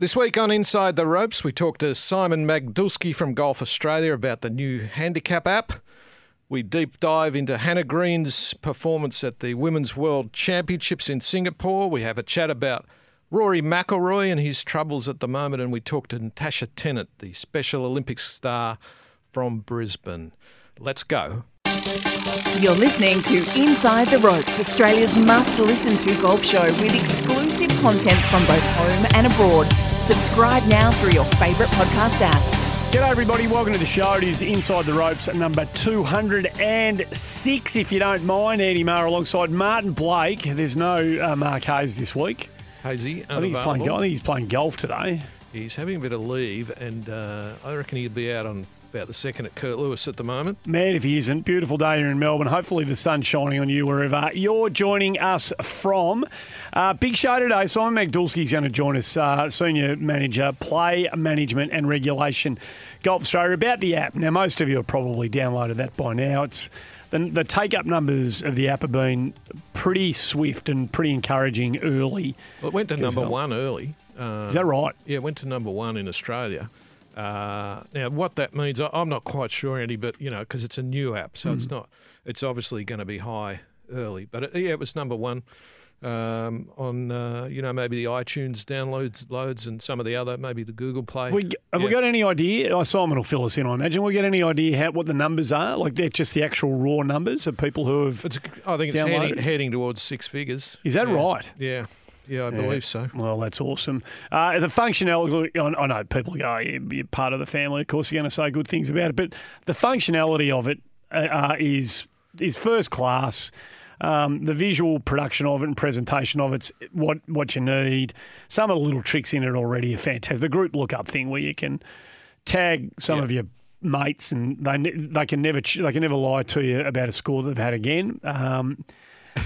This week on Inside the Ropes, we talked to Simon Magdulski from Golf Australia about the new handicap app. We deep dive into Hannah Green's performance at the Women's World Championships in Singapore. We have a chat about Rory McIlroy and his troubles at the moment, and we talked to Natasha Tennant, the Special Olympics star from Brisbane. Let's go. You're listening to Inside the Ropes, Australia's must listen to golf show with exclusive content from both home and abroad. Subscribe now through your favourite podcast app. G'day, everybody. Welcome to the show. It is Inside the Ropes, number 206, if you don't mind. Andy Marr alongside Martin Blake. There's no uh, Mark Hayes this week. Hazy, I think, he's playing. I think he's playing golf today. He's having a bit of leave, and uh, I reckon he'll be out on about the second at Kurt Lewis at the moment. Man, if he isn't, beautiful day here in Melbourne. Hopefully, the sun's shining on you wherever you're joining us from. Uh, big show today. Simon Magdulski's going to join us, uh, Senior Manager, Play Management and Regulation, Golf Australia, about the app. Now, most of you have probably downloaded that by now. It's the, the take up numbers of the app have been pretty swift and pretty encouraging early. Well, it went to number one early. Uh, Is that right? Yeah, it went to number one in Australia. Uh, now, what that means, I- I'm not quite sure, Andy, but you know, because it's a new app, so Hmm. it's not. It's obviously going to be high early, but it, yeah, it was number one um, on uh, you know maybe the iTunes downloads loads and some of the other maybe the Google Play. Have we, have we Yeah. got any idea? Oh, Simon will fill us in, I imagine. We get any idea how what the numbers are? Like they're just the actual raw numbers of people who have. It's, I think it's heading, heading towards six figures. Is that Yeah. right? Yeah, yeah, I believe so. Well, that's awesome. Uh, the functionality, I I know people go, oh, you're part of the family. Of course, you're going to say good things about it, but the functionality of it uh, uh, is is first class. Um, the visual production of it and presentation of it's what what you need. Some of the little tricks in it already are fantastic. The group lookup thing where you can tag some Yeah. of your mates and they they can never they can never lie to you about a score they've had again. Um,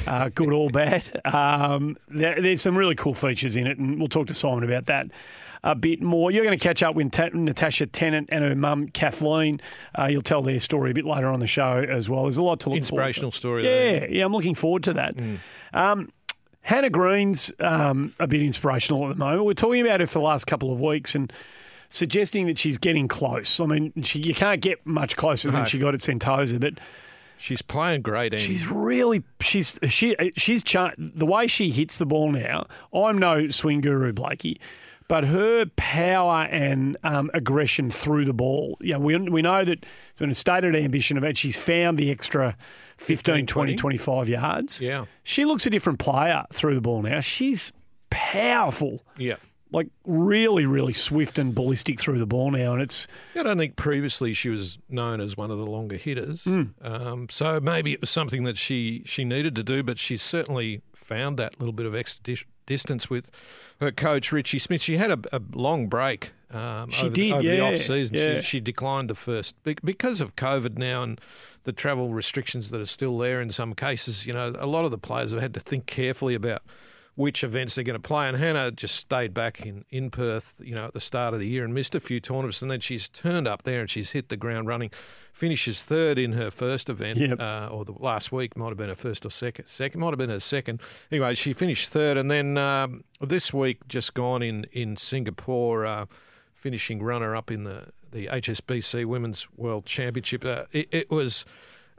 uh, good or bad. Um, there, there's some really cool features in it, and we'll talk to Simon about that a bit more. You're going to catch up with Ta- Natasha Tennant and her mum Kathleen. Uh, you'll tell their story a bit later on the show as well. There's a lot to look Inspirational forward story. to. there. Yeah, yeah, I'm looking forward to that. Um, Hannah Green's um, a bit inspirational at the moment. We're talking about her for the last couple of weeks and suggesting that she's getting close. I mean, she, you can't get much closer than she got at Sentosa, but She's playing great, Andy. She's really she's she she's cha- the way she hits the ball now. I'm no swing guru, Blakey, but her power and um, aggression through the ball. Yeah, we we know that it's been a stated ambition of it. She's found the extra 15, 20, 20. 25 yards. Yeah. she looks a different player through the ball now. She's powerful. yeah. Like really, really swift and ballistic through the ball now, and it's I don't think previously she was known as one of the longer hitters. Hmm. Um, so maybe it was something that she, she needed to do, but she certainly found that little bit of extra dis- distance with her coach, Ritchie Smith. She had a, a long break um, She over, did, the, over yeah, the off season. yeah. She, she declined the first because of COVID now and the travel restrictions that are still there in some cases. You know, a lot of the players have had to think carefully about which events they're going to play. And Hannah just stayed back in, in Perth, you know, at the start of the year and missed a few tournaments. And then she's turned up there and she's hit the ground running. Finishes third in her first event, Yep. uh, or the last week might have been her first or second. Second might have been her second. Anyway, she finished third, and then um, this week just gone in in Singapore, uh, finishing runner up in the the HSBC Women's World Championship. Uh, it, it was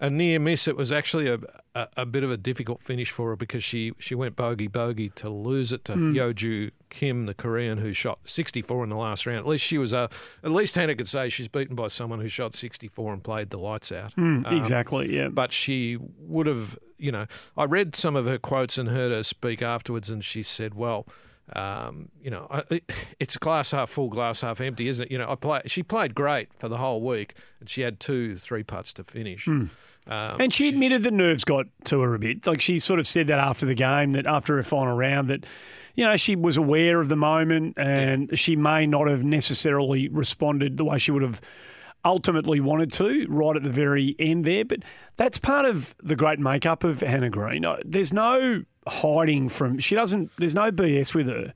a near miss. It was actually a, a, a bit of a difficult finish for her because she, she went bogey bogey to lose it to Hyoju Kim, the Korean who shot 64 in the last round. At least she was uh, at least Hannah could say she's beaten by someone who shot 64 and played the lights out. Um, exactly yeah. but she would have, you know, I read some of her quotes and heard her speak afterwards, and she said, "Well, um, you know, I, it's a glass half full, glass half empty, isn't it? You know, I play. She played great for the whole week, and she had two three putts to finish. Um, And she admitted that nerves got to her a bit. Like she sort of said that after the game, that after her final round, that you know she was aware of the moment and she may not have necessarily responded the way she would have ultimately wanted to right at the very end there. But that's part of the great makeup of Hannah Green. There's no hiding from. She doesn't. There's no BS with her.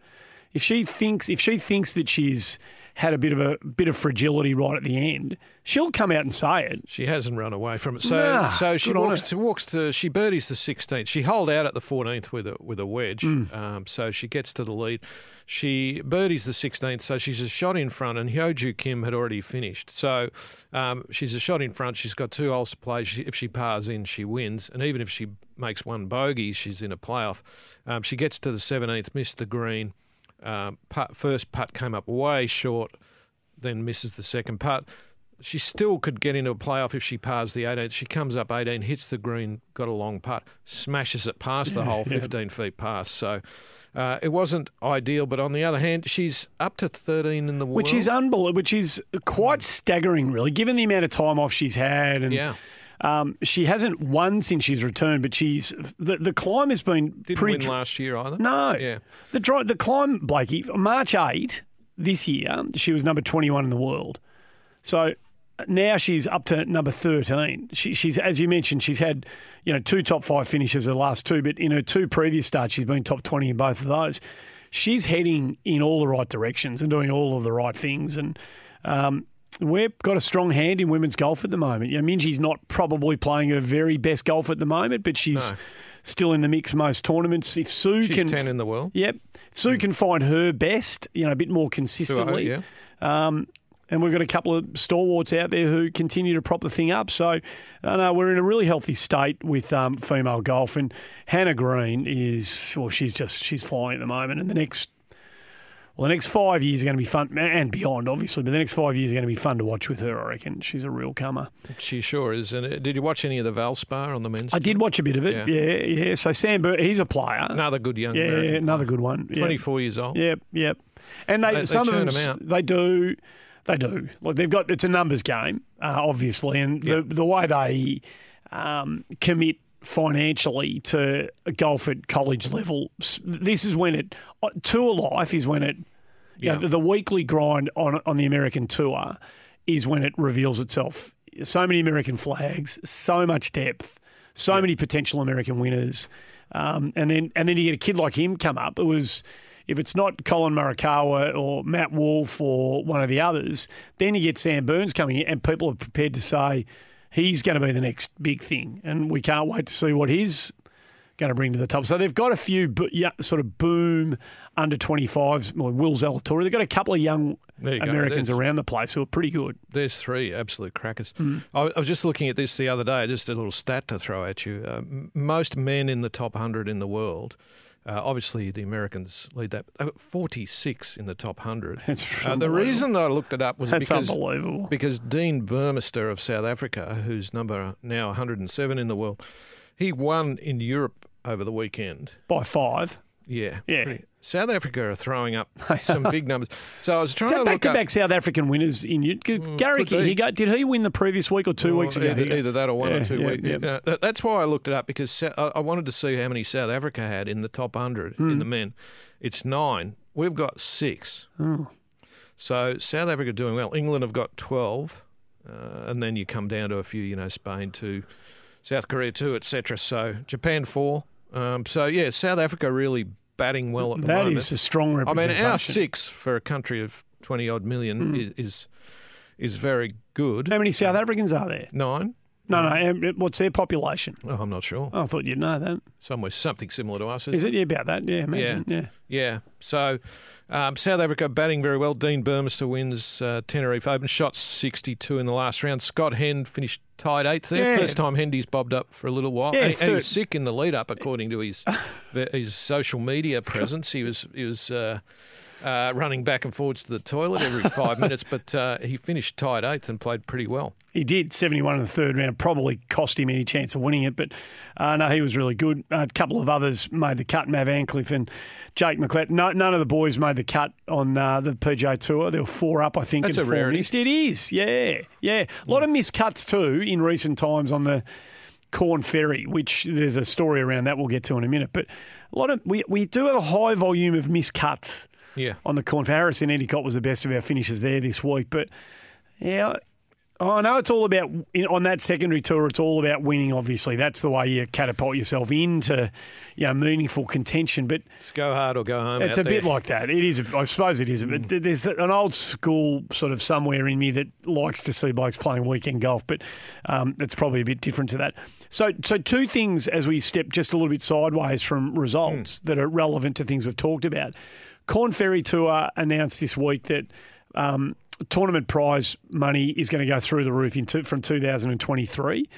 If she thinks, if she thinks that she's had a bit of a bit of fragility right at the end, she'll come out and say it. She hasn't run away from it. So Nah, so she walks to, walks to she birdies the 16th. She holed out at the 14th with a with a wedge. Mm. Um, so she gets to the lead. She birdies the 16th. So she's a shot in front, and Hyoju Kim had already finished. So um, she's a shot in front. She's got two holes to play. She, if she pars in, she wins. And even if she makes one bogey, she's in a playoff. Um, she gets to the 17th, missed the green. Um, putt, first putt came up way short, then misses the second putt. She still could get into a playoff if she pars the 18th. She comes up 18, hits the green, got a long putt, smashes it past the hole, 15 feet past. So uh, it wasn't ideal. But on the other hand, she's up to 13 in the world. Which is unbelievable, which is quite staggering, really, given the amount of time off she's had. And yeah. Um, she hasn't won since she's returned, but she's the, the climb has been Didn't pretty. win dr- last year either. no, Yeah. the dri- the climb, Blakey, March eight this year, she was number twenty one in the world. So now she's up to number thirteen. She, she's as you mentioned, she's had you know two top five finishes her last two, but in her two previous starts, she's been top twenty in both of those. She's heading in all the right directions and doing all of the right things, and um, we've got a strong hand in women's golf at the moment. You know, Minjee's not probably playing her very best golf at the moment, but she's No. still in the mix most tournaments. If Su She's can 10 in the world. Yep. Su can find her best, you know, a bit more consistently. yeah. Um, and we've got a couple of stalwarts out there who continue to prop the thing up. So, I know we're in a really healthy state with um, female golf. And Hannah Green is, well, she's just, she's flying at the moment. And the next, well, the next five years are going to be fun, and beyond, obviously, but the next five years are going to be fun to watch with her, I reckon. She's a real comer. She sure is. And uh, did you watch any of the Valspar on the men's? I did watch a bit of it. Yeah. Yeah, yeah. So, Sam Burns, he's a player. Another good young yeah, American another player. good one. Yeah. 24 years old. Yep, yep. And they, They- they of them, they do, they do. Like they've got it's a numbers game, uh, obviously, and the the way they um, commit financially to golf at college level, this is when it uh, tour life is when it. You know, the, the weekly grind on on the American tour is when it reveals itself. So many American flags, so much depth, so many potential American winners, um, and then and then you get a kid like him come up. It was if it's not Collin Morikawa or Matt Wolff or one of the others, then you get Sam Burns coming in, and people are prepared to say he's going to be the next big thing, and we can't wait to see what he's going to bring to the top. So they've got a few yeah, sort of boom under 25s. Well, Will Zalatoris. They've got a couple of young you. Americans around the place who are pretty good. There's three absolute crackers. Hmm. I, was just looking at this the other day, just a little stat to throw at you. Uh, m- most men in the top 100 in the world, uh, obviously the Americans lead that, uh, 46 in the top 100. It's Uh, the reason I looked it up was That's because, unbelievable. because Dean Burmester of South Africa, who's number now 107 in the world, he won in Europe over the weekend. By five. Yeah. Yeah. pretty- South Africa are throwing up some big numbers. So I was Is trying that to back to back South African winners in you? Gary, could he got, did he win the previous week or two Well, weeks ago? Either, either that or one Yeah, or two yeah, weeks. yeah. Yeah, that- that's why I looked it up because I wanted to see how many South Africa had in the top 100 Hmm. in the men. It's nine. We've got six. Oh. So South Africa doing well. England have got 12. Uh, and then you come down to a few, you know, Spain two, South Korea two, etc. So Japan four. Um, so, yeah, South Africa really batting well at the That moment. is a strong representation. I mean, our six for a country of 20 odd million Hmm. is, is is very good. How many South Africans are there? Nine? No, no. What's their population? Oh, I'm not sure. Oh, I thought you'd know that. Somewhere something similar to us. Is it? Yeah, about that. Yeah, imagine. Yeah. Yeah. So um, South Africa batting very well. Dean Burmester wins uh, Tenerife Open. Shot 62 in the last round. Scott Hend finished tied eighth there. Yeah. First time Hendy's bobbed up for a little while. Yeah, and, he- and he was sick in the lead up, according to his his social media presence. He was he was. Uh, uh, running back and forwards to the toilet every five minutes, but uh, he finished tied eighth and played pretty well. He did 71 in the third round, probably cost him any chance of winning it, but uh, no, he was really good. a couple of others made the cut, Mav Antcliff and Jake McLeod. No, none of the boys made the cut on uh, the PGA Tour. There were four up, I think, That's a four rarity. missed. It is, yeah, yeah. A lot of missed cuts too in recent times on the Corn Ferry, which there's a story around that we'll get to in a minute. But a lot of we, we do have a high volume of missed cuts Yeah. on the Corn Ferry. Harrison Endycott was the best of our finishers there this week, but yeah, I know it's all about on that secondary tour. It's all about winning. Obviously, that's the way you catapult yourself into, you know, meaningful contention. But It's go hard or go home. it's a bit like that. It is. I suppose it is. But there's an old school sort of somewhere in me that likes to see blokes playing weekend golf. But um, it's probably a bit different to that. So, so two things as we step just a little bit sideways from results that are relevant to things we've talked about. Corn Ferry Tour announced this week that. Um, Tournament prize money is going to go through the roof two, from 2023.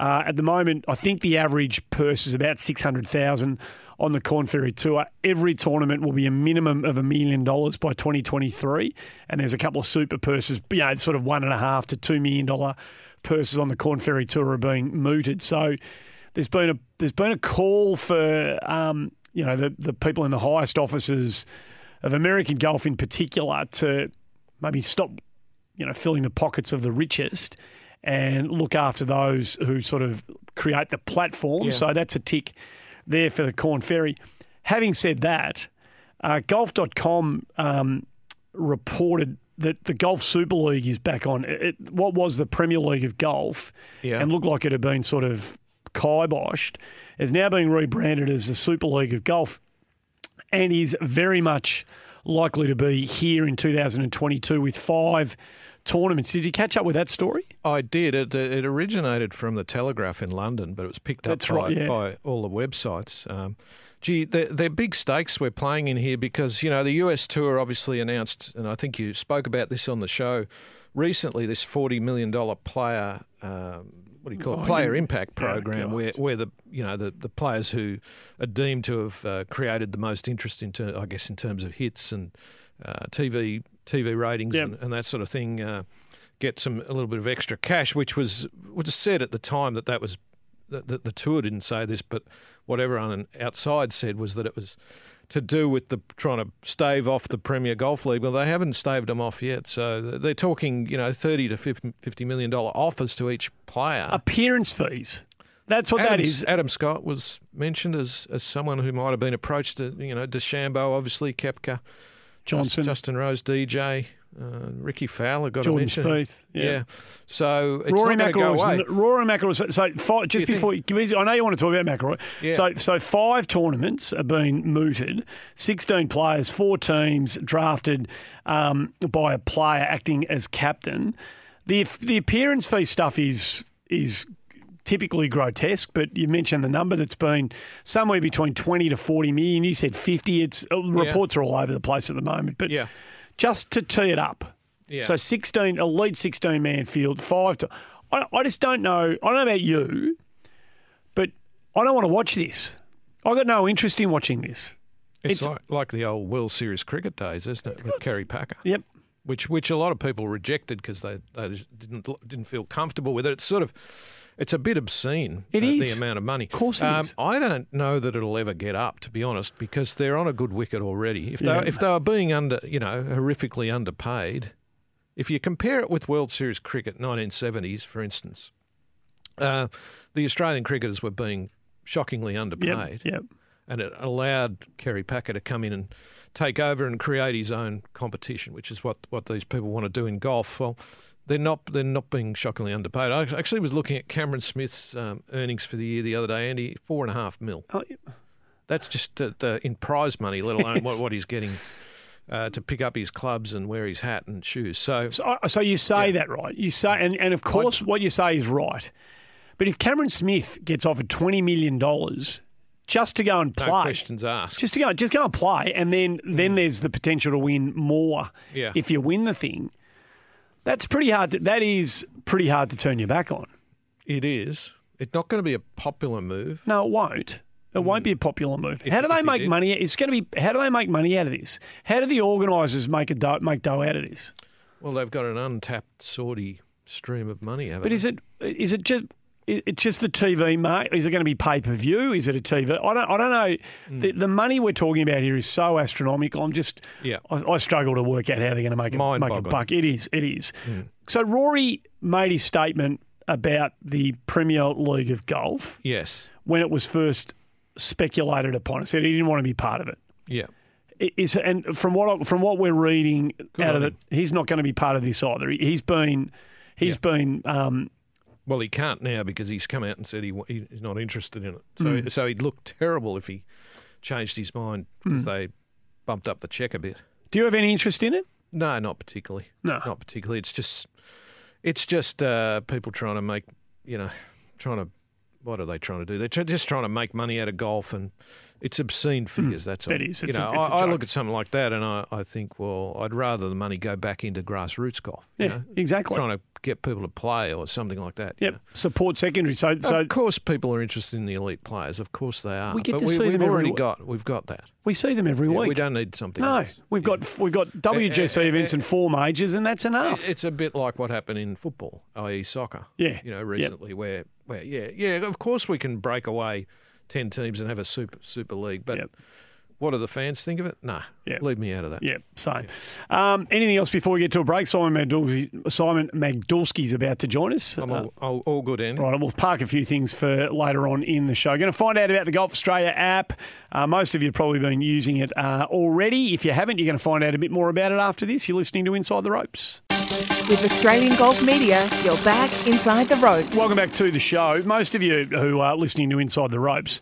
Uh, at the moment, I think the average purse is about 600,000 on the Corn Ferry Tour. Every tournament will be a minimum of a million dollars by 2023. And there's a couple of super purses, you know, sort of one and a half to two million dollar purses on the Corn Ferry Tour are being mooted. So there's been a there's been a call for um, you know the the people in the highest offices of American golf in particular to maybe stop you know filling the pockets of the richest and look after those who sort of create the platform. Yeah. So that's a tick there for the Corn Ferry. Having said that, uh, golf.com um, reported that the Golf Super League is back on. It, what was the Premier League of golf Yeah. and looked like it had been sort of kiboshed is now being rebranded as the Super League of Golf and is very much likely to be here in 2022 with five tournaments. Did you catch up with that story? I did. It, it originated from the Telegraph in London, but it was picked up by, right, yeah. by all the websites. Um, gee, they're, they're big stakes we're playing in here because, you know, the US Tour obviously announced, and I think you spoke about this on the show recently, this $40 million player. Um, what do you call it? Player impact program, where, where the you know the, the players who are deemed to have uh, created the most interest in ter- I guess in terms of hits and uh, TV TV ratings Yep. and, and that sort of thing uh, get some a little bit of extra cash, which was was said at the time that that was that the, the tour didn't say this, but what everyone outside said was that it was to do with the trying to stave off the Premier Golf League. Well, they haven't staved them off yet, so they're talking you know thirty to fifty million dollar offers to each player. Appearance fees. That's what Adam, that is. Adam Scott was mentioned as, as someone who might have been approached. To, you know, DeChambeau, obviously, Koepka, Johnson, Justin Rose, DJ, uh, Rickie Fowler. Got Jordan to mention. Spieth. Yeah. Yeah. So it's Rory not going to McIlroy. go away. Rory McIlroy. was- So five, just before, you, I know you want to talk about McIlroy. Yeah. So so five tournaments are being mooted. Sixteen players, four teams drafted um, by a player acting as captain. The the appearance fee stuff is is typically grotesque, but you mentioned the number that's been somewhere between 20 to 40 million. You said 50. It's uh, reports are all over the place at the moment, but Yeah. Just to tee it up. Yeah. So 16 elite 16 man field, five to I, I just don't know. I don't know about you, but I don't want to watch this. I've got no interest in watching this. It's, It's- like, like the old World Series cricket days, isn't it? With Kerry Packer, Yep. which which a lot of people rejected because they, they didn't didn't feel comfortable with it. It's sort of it's a bit obscene. It uh, is. the amount of money. Of course it is. I don't know that it'll ever get up, to be honest, because they're on a good wicket already. If Yeah. they if they were being under, you know, horrifically underpaid, if you compare it with World Series cricket, 1970s, for instance, uh, the Australian cricketers were being shockingly underpaid Yep. Yep. and it allowed Kerry Packer to come in and take over and create his own competition, which is what, what these people want to do in golf. Well, they're not they're not being shockingly underpaid. I actually was looking at Cameron Smith's um, earnings for the year the other day, Andy, four and a half mil. Oh, yeah. That's just uh, the, in prize money, let alone what, what he's getting uh, to pick up his clubs and wear his hat and shoes. So, So, so you say Yeah. that right? You say, and, and of course, what you say is right. But if Cameron Smith gets offered twenty million dollars just to go and no play, questions asked. just to go, just go and play, and then then there's the potential to win more Yeah. if you win the thing. That's pretty hard. To, that is pretty hard to turn your back on. it is. It's not going to be a popular move. No, it won't. It won't be a popular move. If- how do they make money? It's going to be. How do they make money out of this? How do the organisers make a dough, make dough out of this? Well, they've got an untapped Saudi stream of money. haven't But is it is it just it's just the TV market? Is it going to be pay per view? Is it a TV? I don't I don't know. Hmm. The, the money we're talking about here is so astronomical. I'm just Yeah. I, I struggle to work out how they're going to make a, make a buck. It is it is. So Rory made his statement about the Premier League of golf Yes. when it was first speculated upon. He said he didn't want to be part of it. Yeah. Is and from what I- from what we're reading out of it, he's not going to be part of this either. He- He's been He's been. Um, Well, he can't now because he's come out and said he, he's not interested in it. So, Mm. so he'd look terrible if he changed his mind Mm. because they bumped up the check a bit. do you have any interest in it? No, not particularly. No. not particularly. It's just, it's just uh, people trying to make, you know, trying to. What are they trying to do? They're just trying to make money out of golf, and it's obscene figures. that's all. it is. You It's a- know, a I, look at something like that, and I, I think, well, I'd rather the money go back into grassroots golf. you Yeah, know? exactly. Trying to get people to play or something like that. you Yep. know? Support secondary. So, so of course, people are interested in the elite players. Of course, they are. We get but to we, see we've them every already week. got. We've got that. we see them every Yeah, week. we don't need something. no, else. we've Yeah. got we've got WGC uh, events and four majors, and that's enough. It's a bit like what happened in football, i.e., soccer. Yeah. You know, Yep. recently, where, where, yeah, yeah, of course we can break away ten teams and have a super super league, but Yep. What do the fans think of it? Nah, Yep. leave me out of that. Yeah, same. Um, anything else before we get to a break? Simon Magdulski, Simon Magdulski's about to join us. I'm Uh, all, all, all good, Andy. Right, we'll park a few things for later on in the show. Going to find out about the Golf Australia app. Uh, most of you have probably been using it uh, already. If you haven't, you're going to find out a bit more about it after this. You're listening to Inside the Ropes. With Australian Golf Media, you're back inside the ropes. Welcome back to the show. Most of you who are listening to Inside the Ropes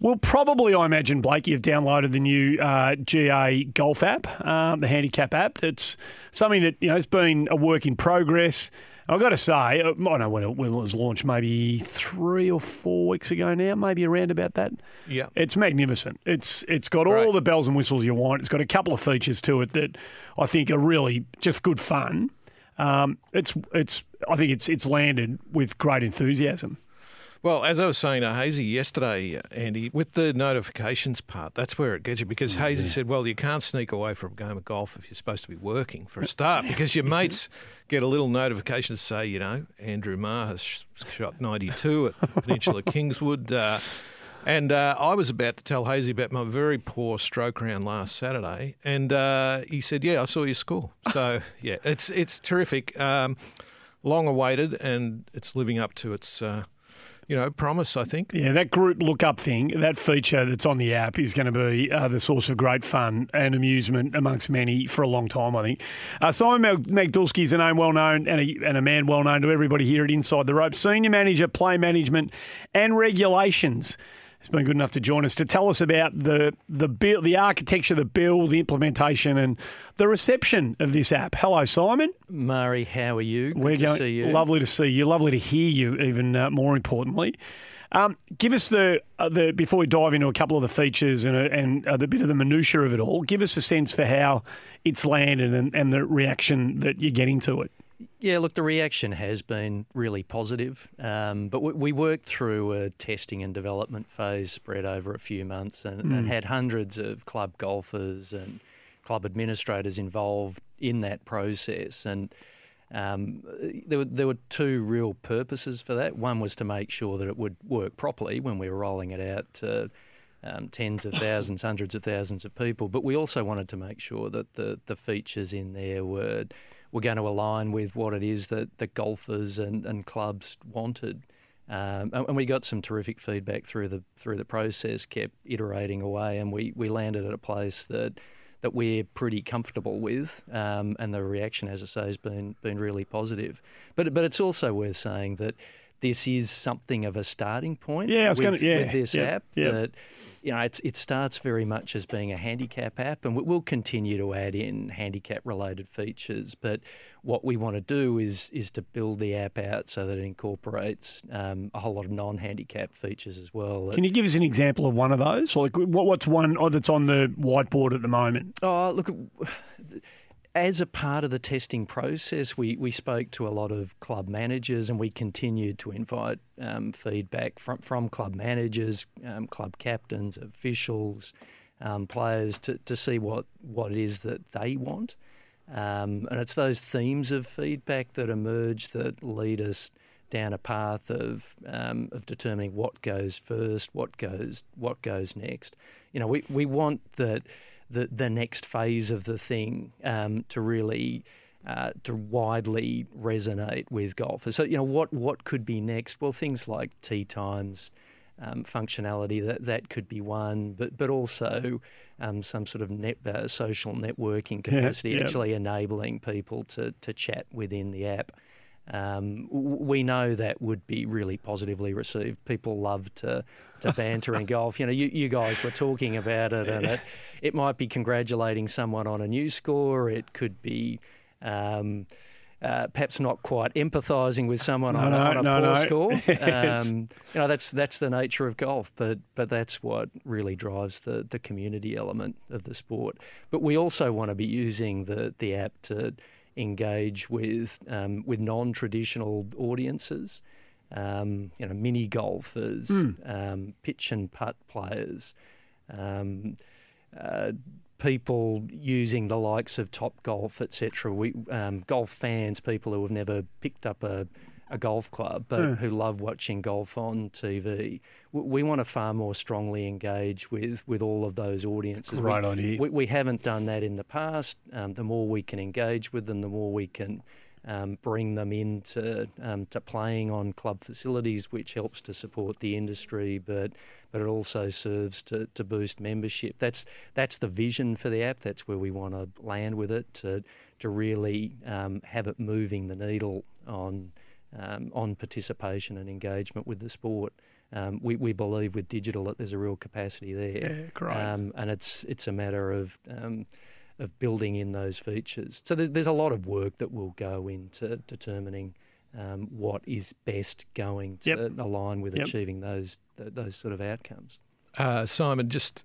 will probably, I imagine, Blake, you've downloaded the new uh, GA Golf app, uh, the handicap app. It's something that you know it's been a work in progress. I've got to say, I don't know when it, when it was launched, maybe three or four weeks ago now, maybe around about that. Yeah. It's magnificent. It's it's got all the bells and whistles you want. It's got a couple of features to it that I think are really just good fun. Um, it's it's I think it's it's landed with great enthusiasm. Well, as I was saying to Hazy yesterday, Andy, with the notifications part, that's where it gets you because Hazy said, well, you can't sneak away from a game of golf if you're supposed to be working for a start because your mates get a little notification to say, you know, Andrew Marr has shot 92 at Peninsula Kingswood. Uh, and uh, I was about to tell Hazy about my very poor stroke round last Saturday, and uh, he said, "Yeah, I saw your score." So yeah, it's it's terrific, um, long awaited, and it's living up to its uh, you know promise. I think. Yeah, that group lookup thing, that feature that's on the app is going to be uh, the source of great fun and amusement amongst many for a long time, I think. Uh, Simon Mag- Magdulski is a name well known and a, and a man well known to everybody here at Inside the Rope. Senior Manager, Play Management and Regulations. Has been good enough to join us to tell us about the the build, the architecture, the build, the implementation, and the reception of this app. Hello, Simon. Murray, how are you? Good We're to going, see you. Lovely to see you. Lovely to hear you. Even uh, more importantly, um, give us the uh, the before we dive into a couple of the features and uh, and uh, the bit of the minutiae of it all. Give us a sense for how it's landed and, and the reaction that you're getting to it. Yeah, look, the reaction has been really positive, um, but we, we worked through a testing and development phase spread over a few months and, and had hundreds of club golfers and club administrators involved in that process. And um, there, were, there were two real purposes for that. One was to make sure that it would work properly when we were rolling it out to um, tens of thousands, hundreds of thousands of people. But we also wanted to make sure that the, the features in there were were going to align with what it is that the golfers and, and clubs wanted. Um, and, and we got some terrific feedback through the through the process. Kept iterating away, and we, we landed at a place that that we're pretty comfortable with. Um, and the reaction, as I say, has been been really positive. But but it's also worth saying that this is something of a starting point. Yeah, I was with, gonna- yeah, with this yeah, app yeah. that you know, it's, it starts very much as being a handicap app, and we- we'll continue to add in handicap-related features. But what we want to do is is to build the app out so that it incorporates um, a whole lot of non-handicap features as well. Can you give us an example of one of those? Like what, what's one oh, that's on the whiteboard at the moment? Oh, look, as a part of the testing process, we, we spoke to a lot of club managers and we continued to invite um, feedback from, from club managers, um, club captains, officials, um, players to, to see what, what it is that they want. Um, and it's those themes of feedback that emerge that lead us down a path of um, of determining what goes first, what goes what goes next. You know, we, we want that the the next phase of the thing um, to really uh, to widely resonate with golfers. So you know, what what could be next? Well, things like tee times. Um, functionality that that could be one, but but also um, some sort of net, uh, social networking capacity, yeah. actually enabling people to to chat within the app. Um, we know that would be really positively received. People love to to banter in golf. You know, you, you guys were talking about it, and it, it might be congratulating someone on a new score. It could be. Um, uh, perhaps not quite empathising with someone no, on, no, a, on a no, poor score. Yes. Um, you know, that's that's the nature of golf, but but that's what really drives the the community element of the sport. But we also want to be using the the app to engage with um, with non-traditional audiences. Um, you know, mini golfers, um, pitch and putt players. Um, uh, people using the likes of Top Golf, etc. We um, golf fans, people who have never picked up a, a golf club but who love watching golf on TV. We, we want to far more strongly engage with, with all of those audiences. Right we, idea. We, we haven't done that in the past. Um, the more we can engage with them, the more we can. Um, bring them into um, to playing on club facilities, which helps to support the industry, but but it also serves to, to boost membership. That's that's the vision for the app. That's where we want to land with it to to really um, have it moving the needle on um, on participation and engagement with the sport. Um, we, we believe with digital that there's a real capacity there, Yeah, great. um, and it's it's a matter of um, of building in those features. So there's there's a lot of work that will go into determining um, what is best going to Yep. align with Yep. achieving those th- those sort of outcomes. Uh, Simon, just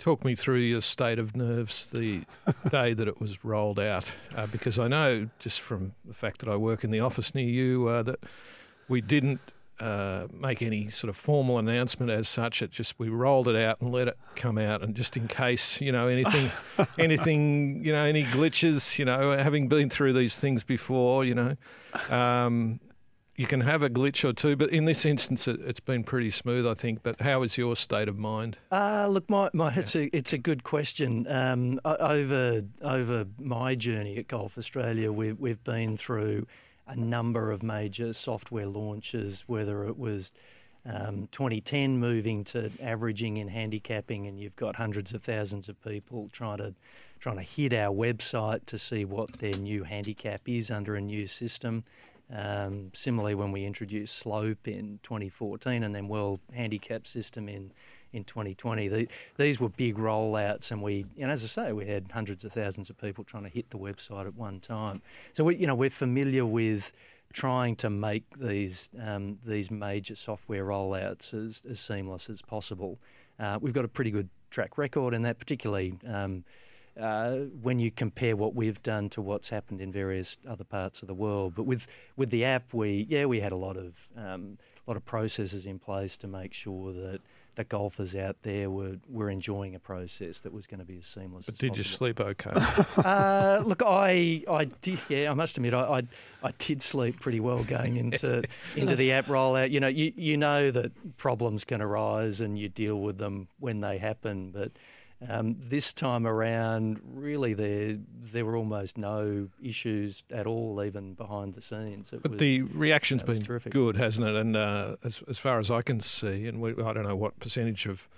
talk me through your state of nerves the day that it was rolled out, uh, because I know just from the fact that I work in the office near you uh, that we didn't. Uh, make any sort of formal announcement as such. It just we rolled it out and let it come out, and just in case you know anything, anything you know any glitches, you know, having been through these things before, you know, um, you can have a glitch or two, but in this instance, it, it's been pretty smooth, I think. But how is your state of mind? Uh, look, my, my it's a it's a good question. Um, over over my journey at Golf Australia, we've we've been through a number of major software launches, whether it was um, 2010 moving to averaging in handicapping, and you've got hundreds of thousands of people trying to trying to hit our website to see what their new handicap is under a new system. Um, similarly, when we introduced Slope in 2014 and then World Handicap System in in 2020, the, these were big rollouts, and we, know, as I say, we had hundreds of thousands of people trying to hit the website at one time. So we, you know, we're familiar with trying to make these um, these major software rollouts as, as seamless as possible. Uh, we've got a pretty good track record in that, particularly. Um, uh, when you compare what we've done to what's happened in various other parts of the world. But with with the app, we yeah we had a lot of um, lot of processes in place to make sure that the golfers out there were were enjoying a process that was going to be as seamless. But as did you sleep okay? Uh, look, I, I did. Yeah, I must admit, I, I, I did sleep pretty well going into into the app rollout. You know, you you know that problems can arise and you deal with them when they happen. But um, this time around, really, there there were almost no issues at all, even behind the scenes. It But was, the reaction's been terrific. good, hasn't it? And uh, as, as far as I can see, and we, I don't know what percentage of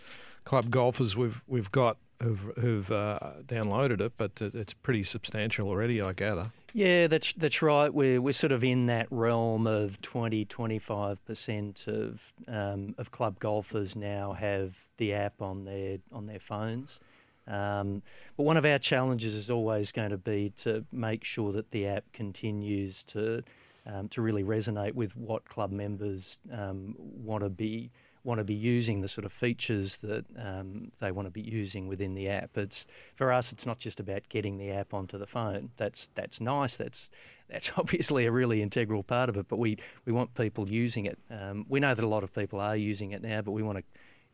club golfers we've we've got who've, who've uh, downloaded it, but it's pretty substantial already, I gather. Yeah, that's that's right. We're we're sort of in that realm of 20, 25 percent of um, of club golfers now have the app on their on their phones. Um, but one of our challenges is always going to be to make sure that the app continues to um, to really resonate with what club members um, want to be want to be using the sort of features that um, they want to be using within the app. It's for us, it's not just about getting the app onto the phone. That's that's nice. That's that's obviously a really integral part of it. But we we want people using it. Um, we know that a lot of people are using it now, but we want to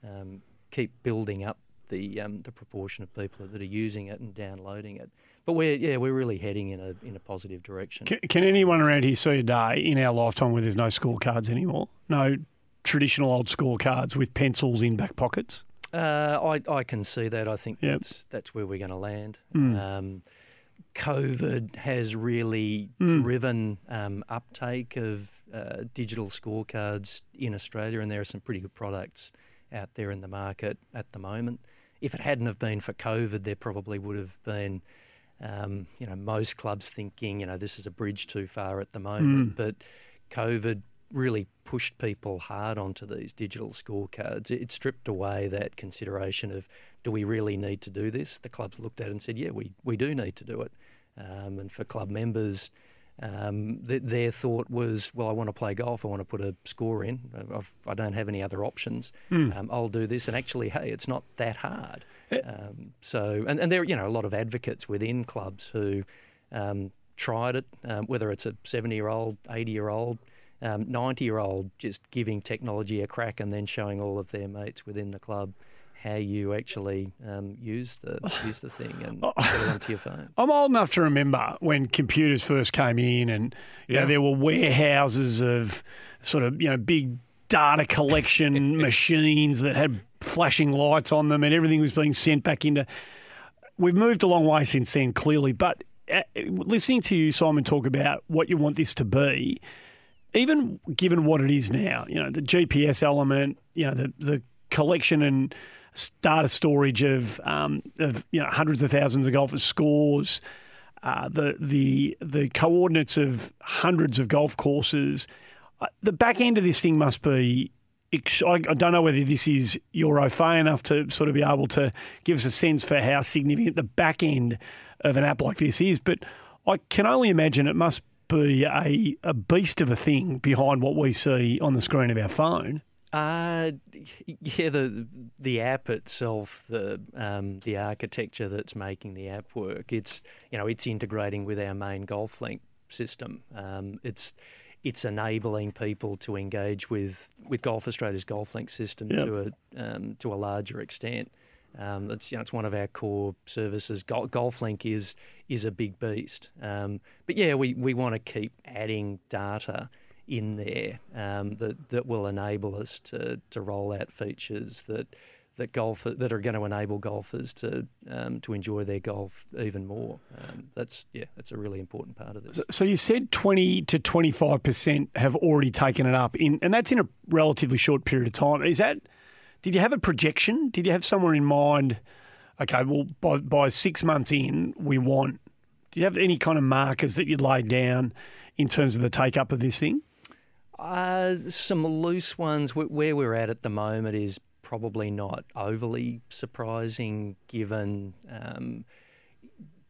um, keep building up the um, the proportion of people that are using it and downloading it. But we're yeah we're really heading in a in a positive direction. Can, can anyone around here see a day in our lifetime where there's no scorecards anymore? No traditional old scorecards with pencils in back pockets? Uh, I, I can see that. I think Yep. that's that's where we're going to land. Mm. Um, COVID has really Mm. driven um, uptake of uh, digital scorecards in Australia, and there are some pretty good products out there in the market at the moment. If it hadn't have been for COVID, there probably would have been um, you know, most clubs thinking, you know, this is a bridge too far at the moment. But COVID really pushed people hard onto these digital scorecards. It stripped away that consideration of do we really need to do this? The clubs looked at it and said, yeah, we, we do need to do it. Um, and for club members, um, th- their thought was, well, I want to play golf. I want to put a score in. I've, I do not have any other options. Um, I'll do this. And actually, hey, it's not that hard. Um, so, and, and there, are, you know, a lot of advocates within clubs who um, tried it, um, whether it's a 70 year old, 80 year old, 90 year old, just giving technology a crack and then showing all of their mates within the club how you actually um, use the use the thing and Oh. get it onto your phone. I'm old enough to remember when computers first came in, and you know, Yeah. there were warehouses of sort of you know big data collection machines that had flashing lights on them, and everything was being sent back into. We've moved a long way since then, clearly, but uh, listening to you, Simon, talk about what you want this to be, even given what it is now, you know, the GPS element, you know, the the collection and s- data storage of um, of you know hundreds of thousands of golfers' scores, uh, the the the coordinates of hundreds of golf courses. Uh, the back end of this thing must be. I don't know whether this is your au fait enough to sort of be able to give us a sense for how significant the back end of an app like this is, but I can only imagine it must be a, a beast of a thing behind what we see on the screen of our phone. Uh, yeah, the the app itself, the um, the architecture that's making the app work, it's you know it's integrating with our main GolfLink system. Um, it's it's enabling people to engage with, with Golf Australia's GolfLink system Yep. to a um, to a larger extent. Um, it's you know it's one of our core services. Gol- GolfLink is is a big beast, um, but yeah, we, we want to keep adding data in there um, that that will enable us to to roll out features that that golf that are going to enable golfers to um, to enjoy their golf even more. Um, that's yeah, that's a really important part of this. So you said 20 to 25% have already taken it up in and that's in a relatively short period of time. Is that did you have a projection? Did you have somewhere in mind okay, well by by 6 months in we want do you have any kind of markers that you'd laid down in terms of the take up of this thing? Uh, some loose ones. Where we're at at the moment is probably not overly surprising, given um,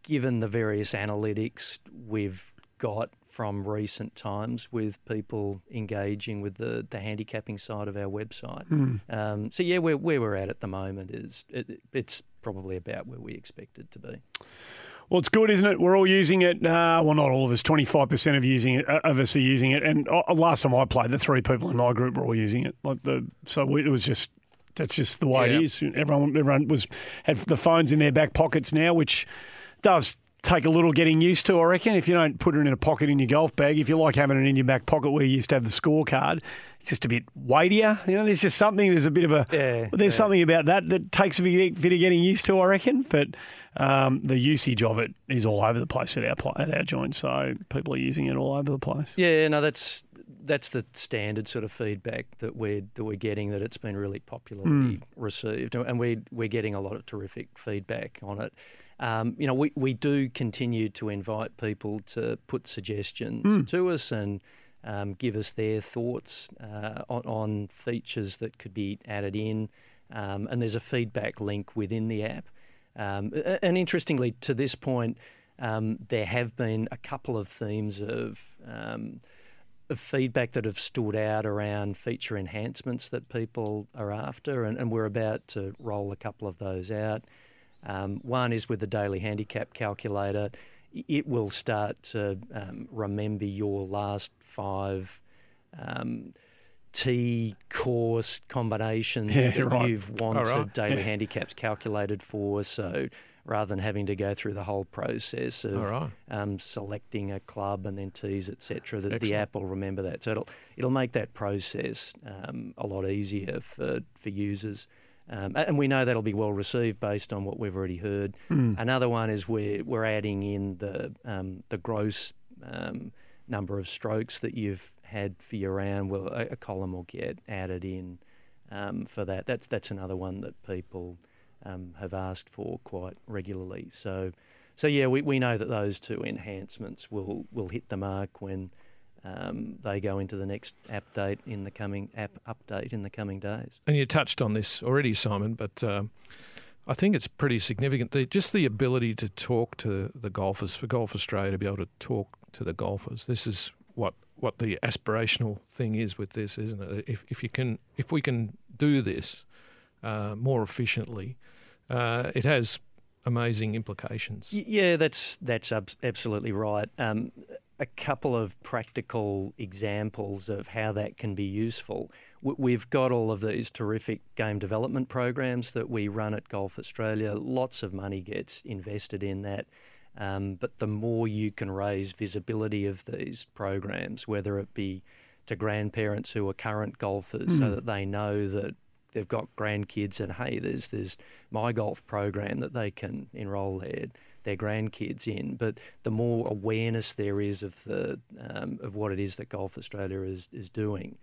given the various analytics we've got from recent times with people engaging with the, the handicapping side of our website. Um, so yeah, where where we're at at the moment is it, it's probably about where we expect it to be. Well, it's good, isn't it? We're all using it. Uh, well, not all of us. Twenty five percent of using it uh, of us are using it. And uh, last time I played, the three people in my group were all using it. Like the so we, it was just that's just the way Yeah. it is. Everyone everyone was had the phones in their back pockets now, which does take a little getting used to. I reckon if you don't put it in a pocket in your golf bag, if you like having it in your back pocket where you used to have the scorecard, it's just a bit weightier. You know, there's just something. There's a bit of a Yeah, there's yeah. something about that that takes a bit, bit of getting used to, I reckon. But um, the usage of it is all over the place at our at our joint, so people are using it all over the place. Yeah, no, that's that's the standard sort of feedback that we're that we're getting that it's been really popularly received, and we're we're getting a lot of terrific feedback on it. Um, you know, we, we do continue to invite people to put suggestions to us and um, give us their thoughts uh, on, on features that could be added in. Um, and there's a feedback link within the app. Um, and interestingly, to this point, um, there have been a couple of themes of, um, of feedback that have stood out around feature enhancements that people are after, and, and we're about to roll a couple of those out. Um, one is with the daily handicap calculator. It will start to um, remember your last five um, T course combinations Yeah, that right. you've wanted right. daily Yeah. handicaps calculated for. So rather than having to go through the whole process of right. um, selecting a club and then tees, etc., that the app will remember that. So it'll it'll make that process um, a lot easier for for users. Um, and we know that'll be well received based on what we've already heard. Another one is we're we're adding in the um, the gross um, number of strokes that you've had for your round. Well, a, a column will get added in um, for that. That's that's another one that people um, have asked for quite regularly. So so yeah, we, we know that those two enhancements will will hit the mark when um, they go into the next app date in the coming app update in the coming days. And you touched on this already, Simon, but um, I think it's pretty significant. The, just the ability to talk to the golfers for Golf Australia to be able to talk to the golfers. This is what what the aspirational thing is with this, isn't it? If if you can if we can do this uh, more efficiently, uh, it has amazing implications. Yeah, that's that's absolutely right. Um, a couple of practical examples of how that can be useful. We've got all of these terrific game development programs that we run at Golf Australia. Lots of money gets invested in that. Um, but the more you can raise visibility of these programs, whether it be to grandparents who are current golfers, mm. so hmm. that they know that they've got grandkids and hey, there's there's my golf program that they can enrol their their grandkids in. But the more awareness there is of the um, of what it is that Golf Australia is is doing,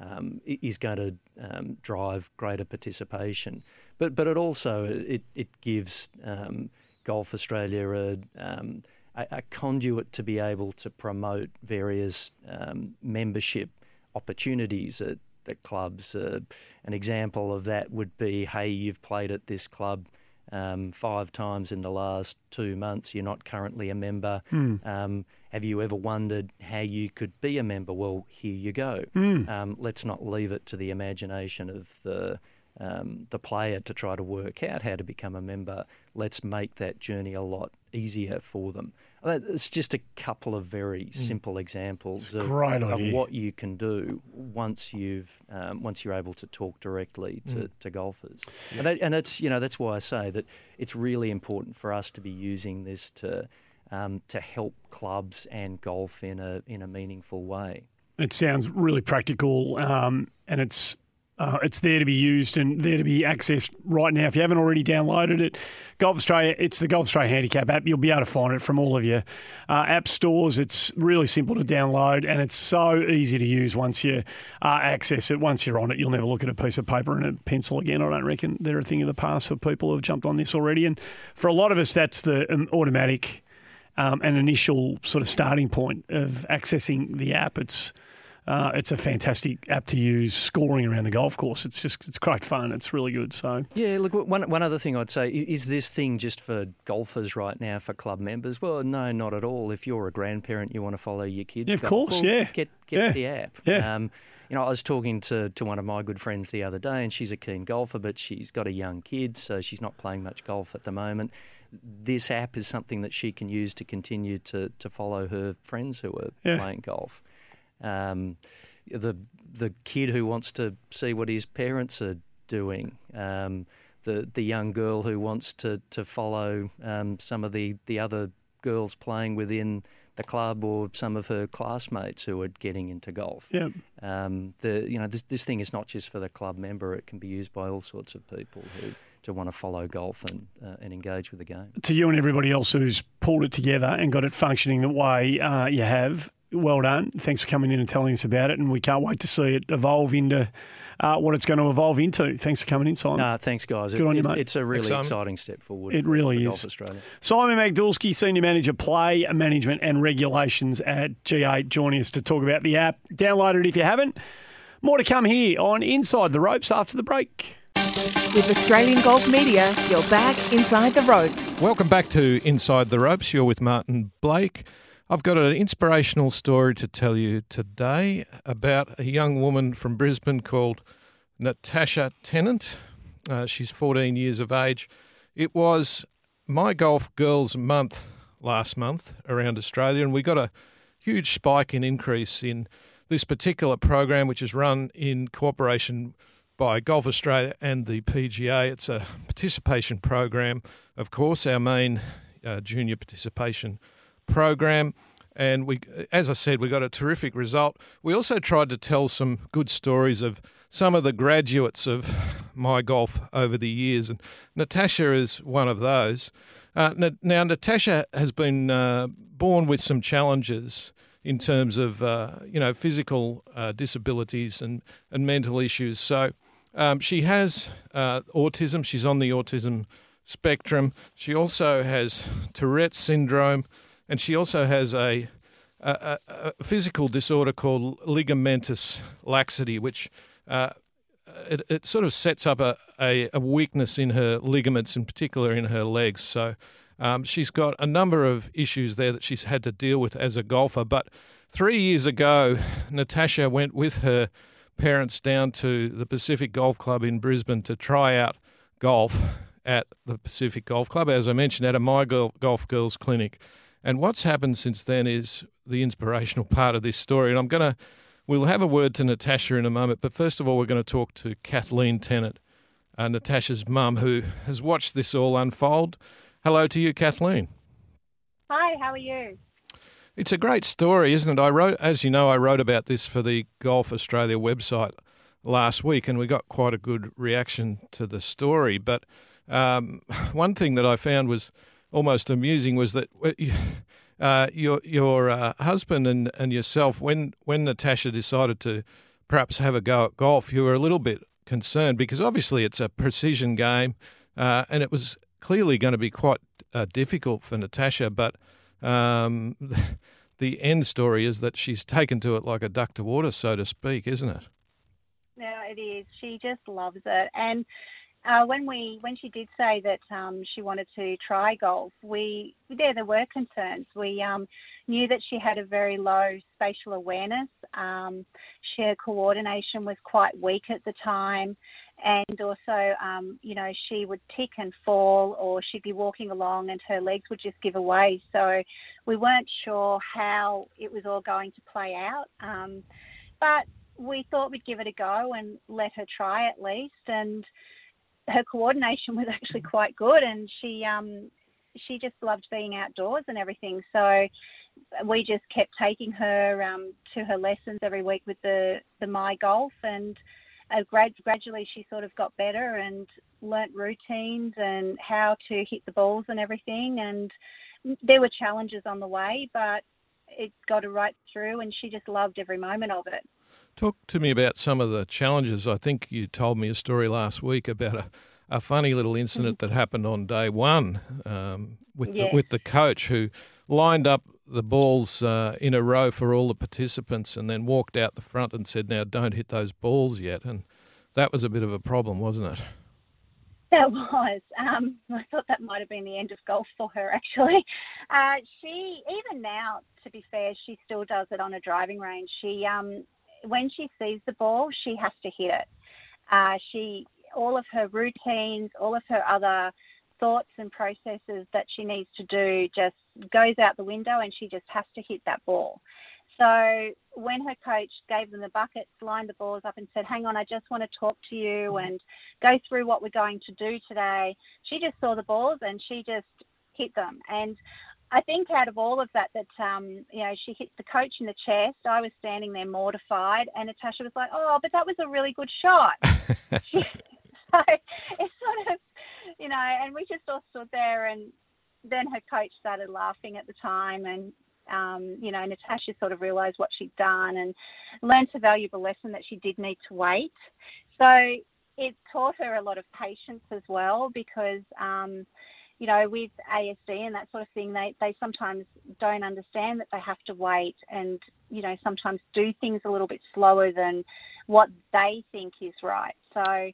um, is going to um, drive greater participation. But but it also it it gives um, Golf Australia a, um, a, a, conduit to be able to promote various um, membership opportunities at the clubs. Uh, an example of that would be, hey, you've played at this club um, five times in the last two months. You're not currently a member. Mm. Um, have you ever wondered how you could be a member? Well, here you go. Mm. Um, let's not leave it to the imagination of the um, the player to try to work out how to become a member. Let's make that journey a lot easier for them. It's just a couple of very mm. simple examples of, of, what you can do once you've um, once you're able to talk directly to, mm. to golfers, and, that, and that's you know that's why I say that it's really important for us to be using this to um, to help clubs and golf in a in a meaningful way. It sounds really practical, um, and it's uh, it's there to be used and there to be accessed right now. If you haven't already downloaded it, Golf Australia, it's the Golf Australia Handicap app. You'll be able to find it from all of your uh, app stores. It's really simple to download and it's so easy to use once you uh, access it. Once you're on it, you'll never look at a piece of paper and a pencil again. I don't reckon they're a thing of the past for people who have jumped on this already. And for a lot of us, that's the um, automatic um, and initial sort of starting point of accessing the app. It's uh, it's a fantastic app to use scoring around the golf course. It's just it's great fun. It's really good. So yeah, look one one other thing I'd say is this thing just for golfers right now for club members? Well, no, not at all. If you're a grandparent, you want to follow your kids. Yeah, of course, yeah. Get get yeah. the app. Yeah. Um, you know, I was talking to, to one of my good friends the other day, and she's a keen golfer, but she's got a young kid, so she's not playing much golf at the moment. This app is something that she can use to continue to, to follow her friends who are yeah. playing golf. Um, the the kid who wants to see what his parents are doing. Um, the the young girl who wants to to follow um, some of the, the other girls playing within the club or some of her classmates who are getting into golf. Yeah. Um, the you know this this thing is not just for the club member; it can be used by all sorts of people who to want to follow golf and uh, and engage with the game. To you and everybody else who's pulled it together and got it functioning the way uh, you have, well done. Thanks for coming in and telling us about it, and we can't wait to see it evolve into uh, what it's going to evolve into. Thanks for coming in, Simon. No, thanks, guys. Good it, on you, mate. It's a really thanks, exciting step forward. It really for is. Golf Australia. Simon Magdulski, Senior Manager Play Management and Regulations at GA, joining us to talk about the app. Download it if you haven't. More to come here on Inside the Ropes after the break. With Australian Golf Media, you're back inside the ropes. Welcome back to Inside the Ropes. You're with Martin Blake. I've got an inspirational story to tell you today about a young woman from Brisbane called Natasha Tennant. Uh, she's 14 years of age. It was My Golf Girls Month last month around Australia, and we got a huge spike in increase in this particular program, which is run in cooperation by Golf Australia and the PGA. It's a participation program, of course, our main uh, junior participation program. And we, as I said, we got a terrific result. We also tried to tell some good stories of some of the graduates of my golf over the years, and Natasha is one of those. Uh, now, Natasha has been uh, born with some challenges in terms of uh, you know physical uh, disabilities and and mental issues. So um, she has uh, autism. She's on the autism spectrum. She also has Tourette's syndrome, and she also has a, a, a physical disorder called ligamentous laxity, which uh, it, it, sort of sets up a, a, a, weakness in her ligaments, in particular in her legs. So um, she's got a number of issues there that she's had to deal with as a golfer. But three years ago, Natasha went with her parents down to the Pacific Golf Club in Brisbane to try out golf at the Pacific Golf Club, as I mentioned, at a My Golf Girls clinic. And what's happened since then is the inspirational part of this story. And I'm going to, we'll have a word to Natasha in a moment, but first of all, we're going to talk to Kathleen Tennant, uh, Natasha's mum, who has watched this all unfold. Hello to you, Kathleen. Hi, how are you? It's a great story, isn't it? I wrote, as you know, I wrote about this for the Golf Australia website last week, and we got quite a good reaction to the story. But um, one thing that I found was almost amusing was that uh, your your uh, husband and, and yourself, when when Natasha decided to perhaps have a go at golf, you were a little bit concerned because obviously it's a precision game, uh, and it was clearly going to be quite uh, difficult for Natasha, but um, the end story is that she's taken to it like a duck to water, so to speak, isn't it? No, it is. She just loves it. And uh, when we when she did say that um, she wanted to try golf, we there there were concerns. We um, knew that she had a very low spatial awareness. Um, she, her coordination was quite weak at the time, and also, um, you know, she would tick and fall, or she'd be walking along and her legs would just give away. So we weren't sure how it was all going to play out. Um, but we thought we'd give it a go and let her try at least. And her coordination was actually quite good, and she um, she just loved being outdoors and everything. So we just kept taking her um, to her lessons every week with the the my golf and uh, grad- gradually she sort of got better and learnt routines and how to hit the balls and everything. And there were challenges on the way, but it got her right through, and she just loved every moment of it. Talk to me about some of the challenges. I think you told me a story last week about a, a funny little incident that happened on day one um, with yes. the, with the coach who lined up the balls uh, in a row for all the participants and then walked out the front and said, Now don't hit those balls yet. And that was a bit of a problem, wasn't it? That was. Um, I thought that might have been the end of golf for her, actually. Uh, she, even now, to be fair, she still does it on a driving range. She, um, when she sees the ball, she has to hit it. Uh, she, all of her routines, all of her other thoughts and processes that she needs to do just goes out the window and she just has to hit that ball. So when her coach gave them the buckets, lined the balls up and said, Hang on, I just want to talk to you and go through what we're going to do today, she just saw the balls and she just hit them. And I think out of all of that, that um, you know, she hit the coach in the chest. I was standing there mortified, and Natasha was like, "Oh, but that was a really good shot." she, so it's sort of you know, and we just all stood there and then her coach started laughing at the time and um, you know, Natasha sort of realised what she'd done and learned a valuable lesson that she did need to wait. So it taught her a lot of patience as well because, um, you know, with ASD and that sort of thing, they, they sometimes don't understand that they have to wait and, you know, sometimes do things a little bit slower than what they think is right. So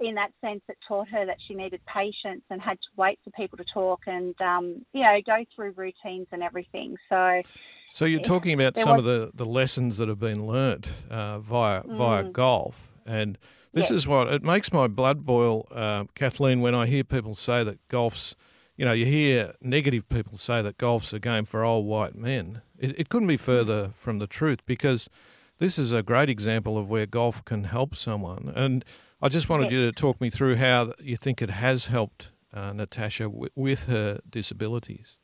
in that sense, it taught her that she needed patience and had to wait for people to talk and, um, you know, go through routines and everything. So, so you're talking about some was... of the, the lessons that have been learnt uh, via mm. via golf, and this yes. is what it makes my blood boil, uh, Kathleen, when I hear people say that golf's, you know, you hear negative people say that golf's a game for old white men. It, it couldn't be mm. further from the truth because this is a great example of where golf can help someone and I just wanted you to talk me through how you think it has helped uh, Natasha w- with her disabilities.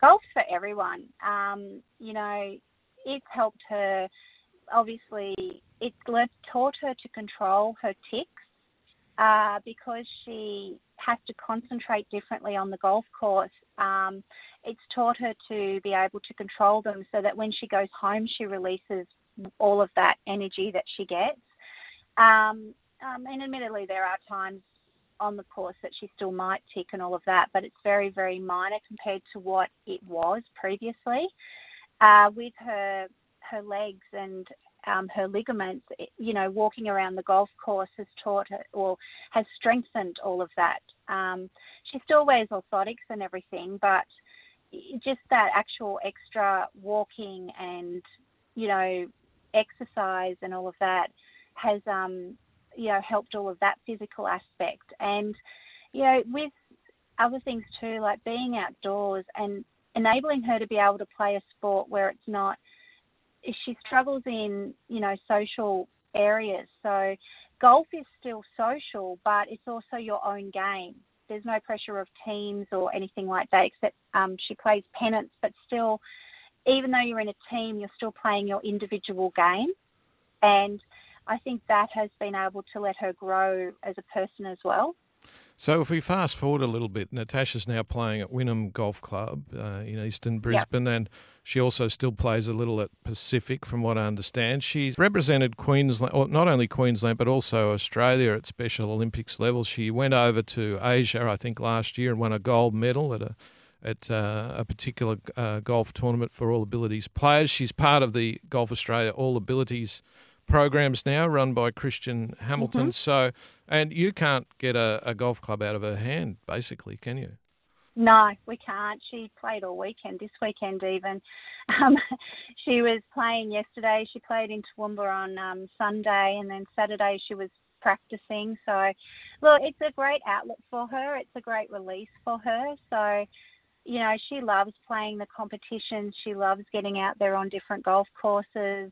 Golf's for everyone. Um, you know, it's helped her. Obviously, it's taught her to control her tics uh, because she has to concentrate differently on the golf course. Um, it's taught her to be able to control them so that when she goes home, she releases all of that energy that she gets. Um, um, and admittedly, there are times on the course that she still might tick and all of that, but it's very, very minor compared to what it was previously. Uh, with her her legs and um, her ligaments, you know, walking around the golf course has taught her or has strengthened all of that. Um, she still wears orthotics and everything, but just that actual extra walking and, you know, exercise and all of that has, um, you know, helped all of that physical aspect. And, you know, with other things too, like being outdoors and enabling her to be able to play a sport where it's not – she struggles in you know social areas. So golf is still social, but it's also your own game. There's no pressure of teams or anything like that, except um, she plays pennants, but still, even though you're in a team, you're still playing your individual game. And I think that has been able to let her grow as a person as well. So if we fast forward a little bit, Natasha's now playing at Wynnum Golf Club uh, in eastern Brisbane, yep. and she also still plays a little at Pacific, from what I understand. She's represented Queensland, or not only Queensland, but also Australia at Special Olympics level. She went over to Asia, I think, last year and won a gold medal at a at uh, a particular uh, golf tournament for all abilities players. She's part of the Golf Australia All Abilities programs now run by Christian Hamilton. Mm-hmm. So, and you can't get a, a, golf club out of her hand, basically, can you? No, we can't. She played all weekend, this weekend even. Um, she was playing yesterday. She played in Toowoomba on um, Sunday, and then Saturday she was practicing. So, look, it's a great outlet for her. It's a great release for her. So, you know, she loves playing the competitions. She loves getting out there on different golf courses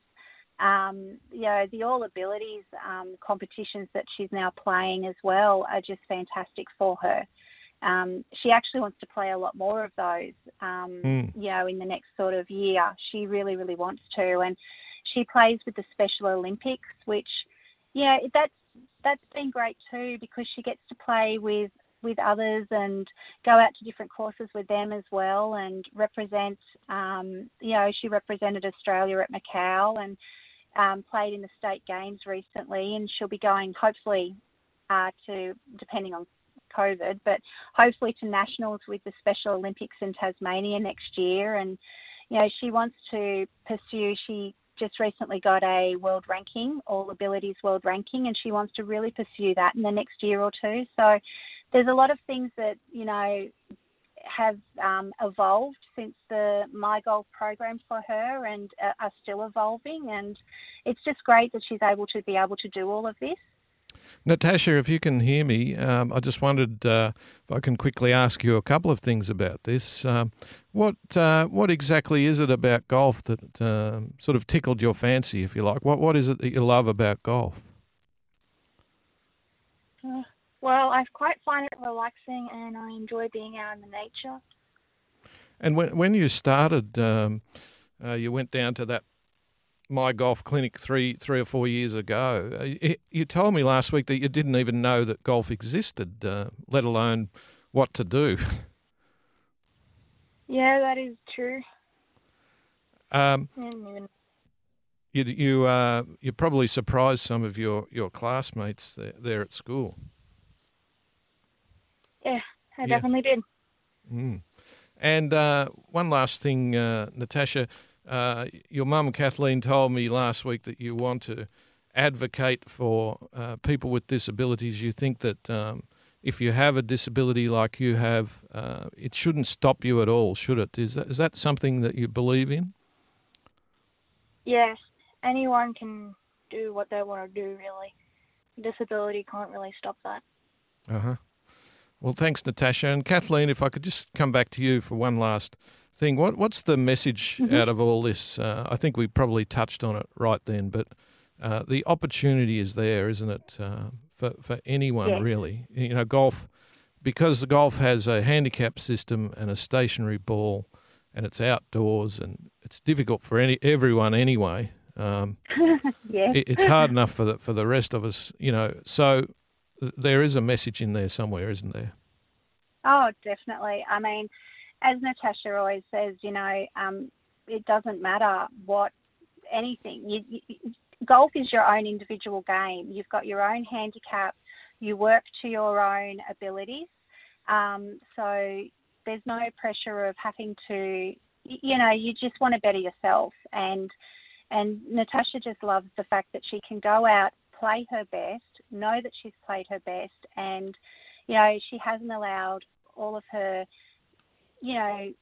um, you know, the All Abilities um, competitions that she's now playing as well are just fantastic for her. Um, she actually wants to play a lot more of those, um, mm. you know, in the next sort of year. She really, really wants to, and she plays with the Special Olympics, which, yeah, that's that's been great too because she gets to play with with others and go out to different courses with them as well and represent. Um, you know, she represented Australia at Macau and um, played in the state games recently, and she'll be going hopefully uh, to, depending on COVID, but hopefully to nationals with the Special Olympics in Tasmania next year. And you know, she wants to pursue. She just recently got a world ranking, All Abilities World Ranking, and she wants to really pursue that in the next year or two. So there's a lot of things that you know have um, evolved since the My Golf program for her and uh, are still evolving. And it's just great that she's able to be able to do all of this. Natasha, if you can hear me, um, I just wondered uh, if I can quickly ask you a couple of things about this. Um, what uh, what exactly is it about golf that uh, sort of tickled your fancy, if you like? What what is it that you love about golf? Well, I quite find it relaxing, and I enjoy being out in the nature. And when when you started, um, uh, you went down to that my golf clinic three three or four years ago. Uh, you told me last week that you didn't even know that golf existed, uh, let alone what to do. Yeah, that is true. Um, you you uh, you probably surprised some of your, your classmates there, there at school. I yeah. definitely did. Mm. And uh, one last thing, uh, Natasha, uh, your mum Kathleen told me last week that you want to advocate for uh, people with disabilities. You think that um, if you have a disability like you have, uh, it shouldn't stop you at all, should it? Is that, is that something that you believe in? Yes, anyone can do what they want to do, really. Disability can't really stop that. Uh huh. Well, thanks, Natasha. And Kathleen, if I could just come back to you for one last thing. What, what's the message mm-hmm. out of all this? Uh, I think we probably touched on it right then, but uh, the opportunity is there, isn't it, uh, for, for anyone yeah. really? You know, golf, because the golf has a handicap system and a stationary ball and it's outdoors and it's difficult for any everyone anyway. Um, yeah. It, it's hard enough for the, for the rest of us, you know. So there is a message in there somewhere, isn't there? Oh, definitely. I mean, as Natasha always says, you know, um, it doesn't matter what anything. You, you, golf is your own individual game. You've got your own handicap. you work to your own abilities. Um, so there's no pressure of having to, you know, you just want to better yourself. And and Natasha just loves the fact that she can go out, play her best, know that she's played her best, and you know she hasn't allowed all of her, you know,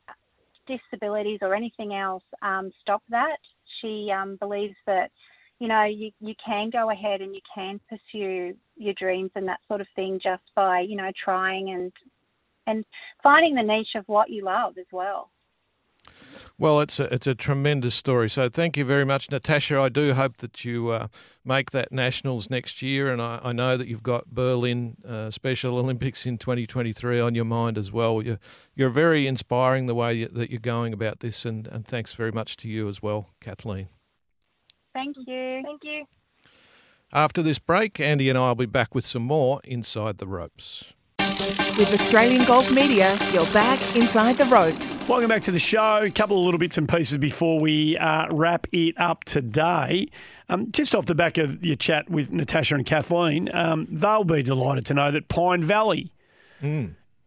disabilities or anything else um, stop that. She um, believes that you know you, you can go ahead and you can pursue your dreams and that sort of thing just by you know trying and and finding the niche of what you love as well. Well, it's a, it's a tremendous story. So thank you very much, Natasha. I do hope that you uh, make that nationals next year, and I, I know that you've got Berlin uh, Special Olympics in 2023 on your mind as well. You're, you're very inspiring the way you, that you're going about this, and, and thanks very much to you as well, Kathleen. Thank you. Thank you. After this break, Andy and I will be back with some more Inside the Ropes. With Australian Golf Media, you're back inside the ropes. Welcome back to the show. A couple of little bits and pieces before we uh, wrap it up today. Um, just off the back of your chat with Natasha and Kathleen, um, they'll be delighted to know that Pine Valley.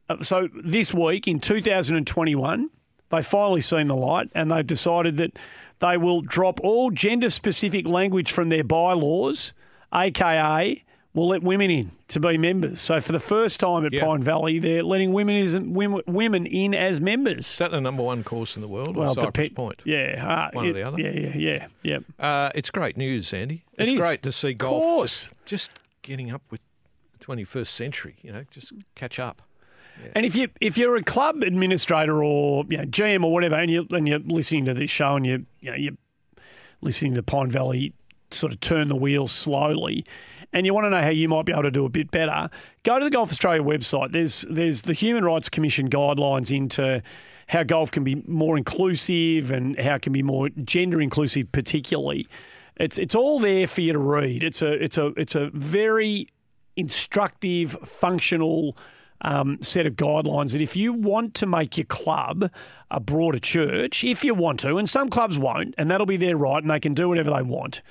Uh, so this week in 2021, they finally seen the light and they've decided that they will drop all gender specific language from their bylaws, aka will let women in to be members. So for the first time at Yeah. Pine Valley, they're letting women is women, women in as members. Is that the number one course in the world, or Cypress depe- Point? Yeah, uh, One or the other? Yeah, yeah, yeah, yeah. Uh, it's great news, Andy. It It's is. great to see golf. Just, just getting up with the 21st century. You know, just catch up. And if you if you're a club administrator or you know, GM or whatever, and you and you're listening to this show and you you know you're listening to Pine Valley sort of turn the wheel slowly, and you want to know how you might be able to do a bit better, go to the Golf Australia website. There's there's the Human Rights Commission guidelines into how golf can be more inclusive and how it can be more gender inclusive, particularly. It's it's all there for you to read. It's a it's a it's a very instructive, functional um, set of guidelines that if you want to make your club a broader church, if you want to, and some clubs won't, and that'll be their right, and they can do whatever they want.